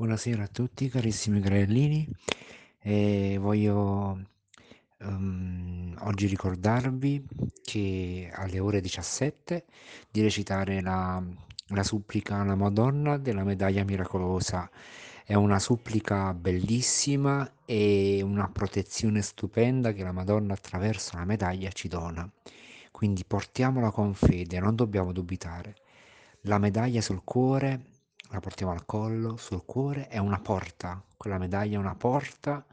Buonasera a tutti carissimi granellini, e voglio ehm, oggi ricordarvi che alle ore 17 di recitare la, la supplica alla Madonna della medaglia miracolosa. È una supplica bellissima e una protezione stupenda che la Madonna attraverso la medaglia ci dona. Quindi portiamola con fede, non dobbiamo dubitare. La medaglia sul cuore la portiamo al collo, sul cuore, è una porta, quella medaglia è una porta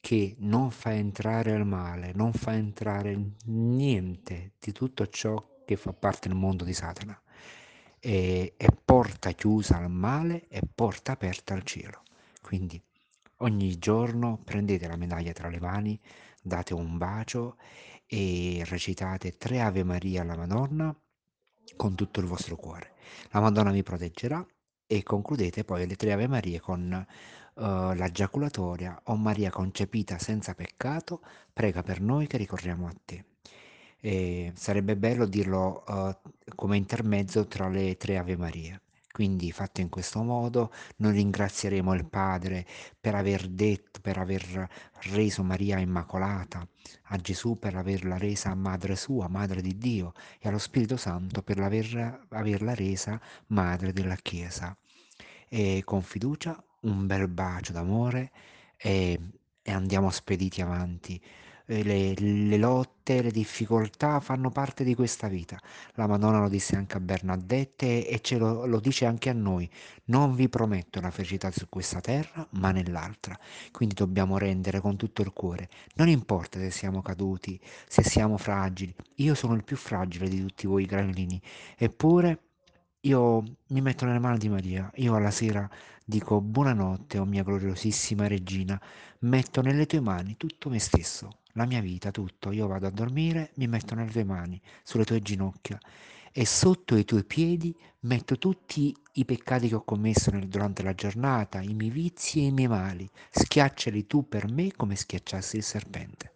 che non fa entrare il male, non fa entrare niente di tutto ciò che fa parte del mondo di Satana. E, è porta chiusa al male e porta aperta al cielo. Quindi ogni giorno prendete la medaglia tra le mani, date un bacio e recitate tre Ave Maria alla Madonna con tutto il vostro cuore. La Madonna vi proteggerà e concludete poi le tre Ave Marie con uh, la giaculatoria O Maria concepita senza peccato, prega per noi che ricorriamo a te. E sarebbe bello dirlo uh, come intermezzo tra le tre Ave Marie. Quindi fatto in questo modo noi ringrazieremo il Padre per aver detto, per aver reso Maria Immacolata, a Gesù per averla resa madre sua, madre di Dio, e allo Spirito Santo per aver, averla resa madre della Chiesa. E con fiducia un bel bacio d'amore e, e andiamo spediti avanti le, le, lotte, le difficoltà fanno parte di questa vita. La Madonna lo disse anche a Bernadette e ce lo, lo dice anche a noi. Non vi prometto la felicità su questa terra, ma nell'altra. Quindi dobbiamo rendere con tutto il cuore. Non importa se siamo caduti, se siamo fragili. Io sono il più fragile di tutti voi granellini. Eppure io mi metto nelle mani di Maria. Io alla sera dico buonanotte, o oh mia gloriosissima regina. Metto nelle tue mani tutto me stesso la mia vita, tutto. Io vado a dormire, mi metto nelle tue mani, sulle tue ginocchia e sotto i tuoi piedi metto tutti i peccati che ho commesso nel, durante la giornata, i miei vizi e i miei mali. Schiacciali tu per me come schiacciassi il serpente.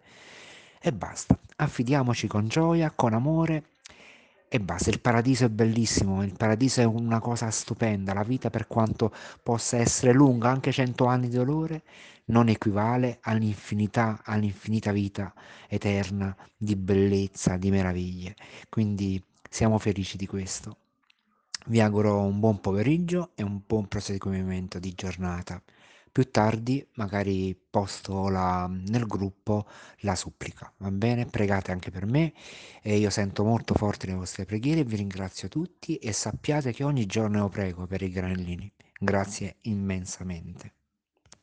E basta. Affidiamoci con gioia, con amore e basta. Il paradiso è bellissimo, il paradiso è una cosa stupenda. La vita, per quanto possa essere lunga, anche cento anni di dolore, non equivale all'infinità, all'infinita vita eterna di bellezza, di meraviglie. Quindi siamo felici di questo. Vi auguro un buon pomeriggio e un buon proseguimento di giornata. Più tardi magari posto la, nel gruppo la supplica, va bene? Pregate anche per me e io sento molto forte le vostre preghiere, vi ringrazio tutti e sappiate che ogni giorno io prego per i granellini. Grazie immensamente.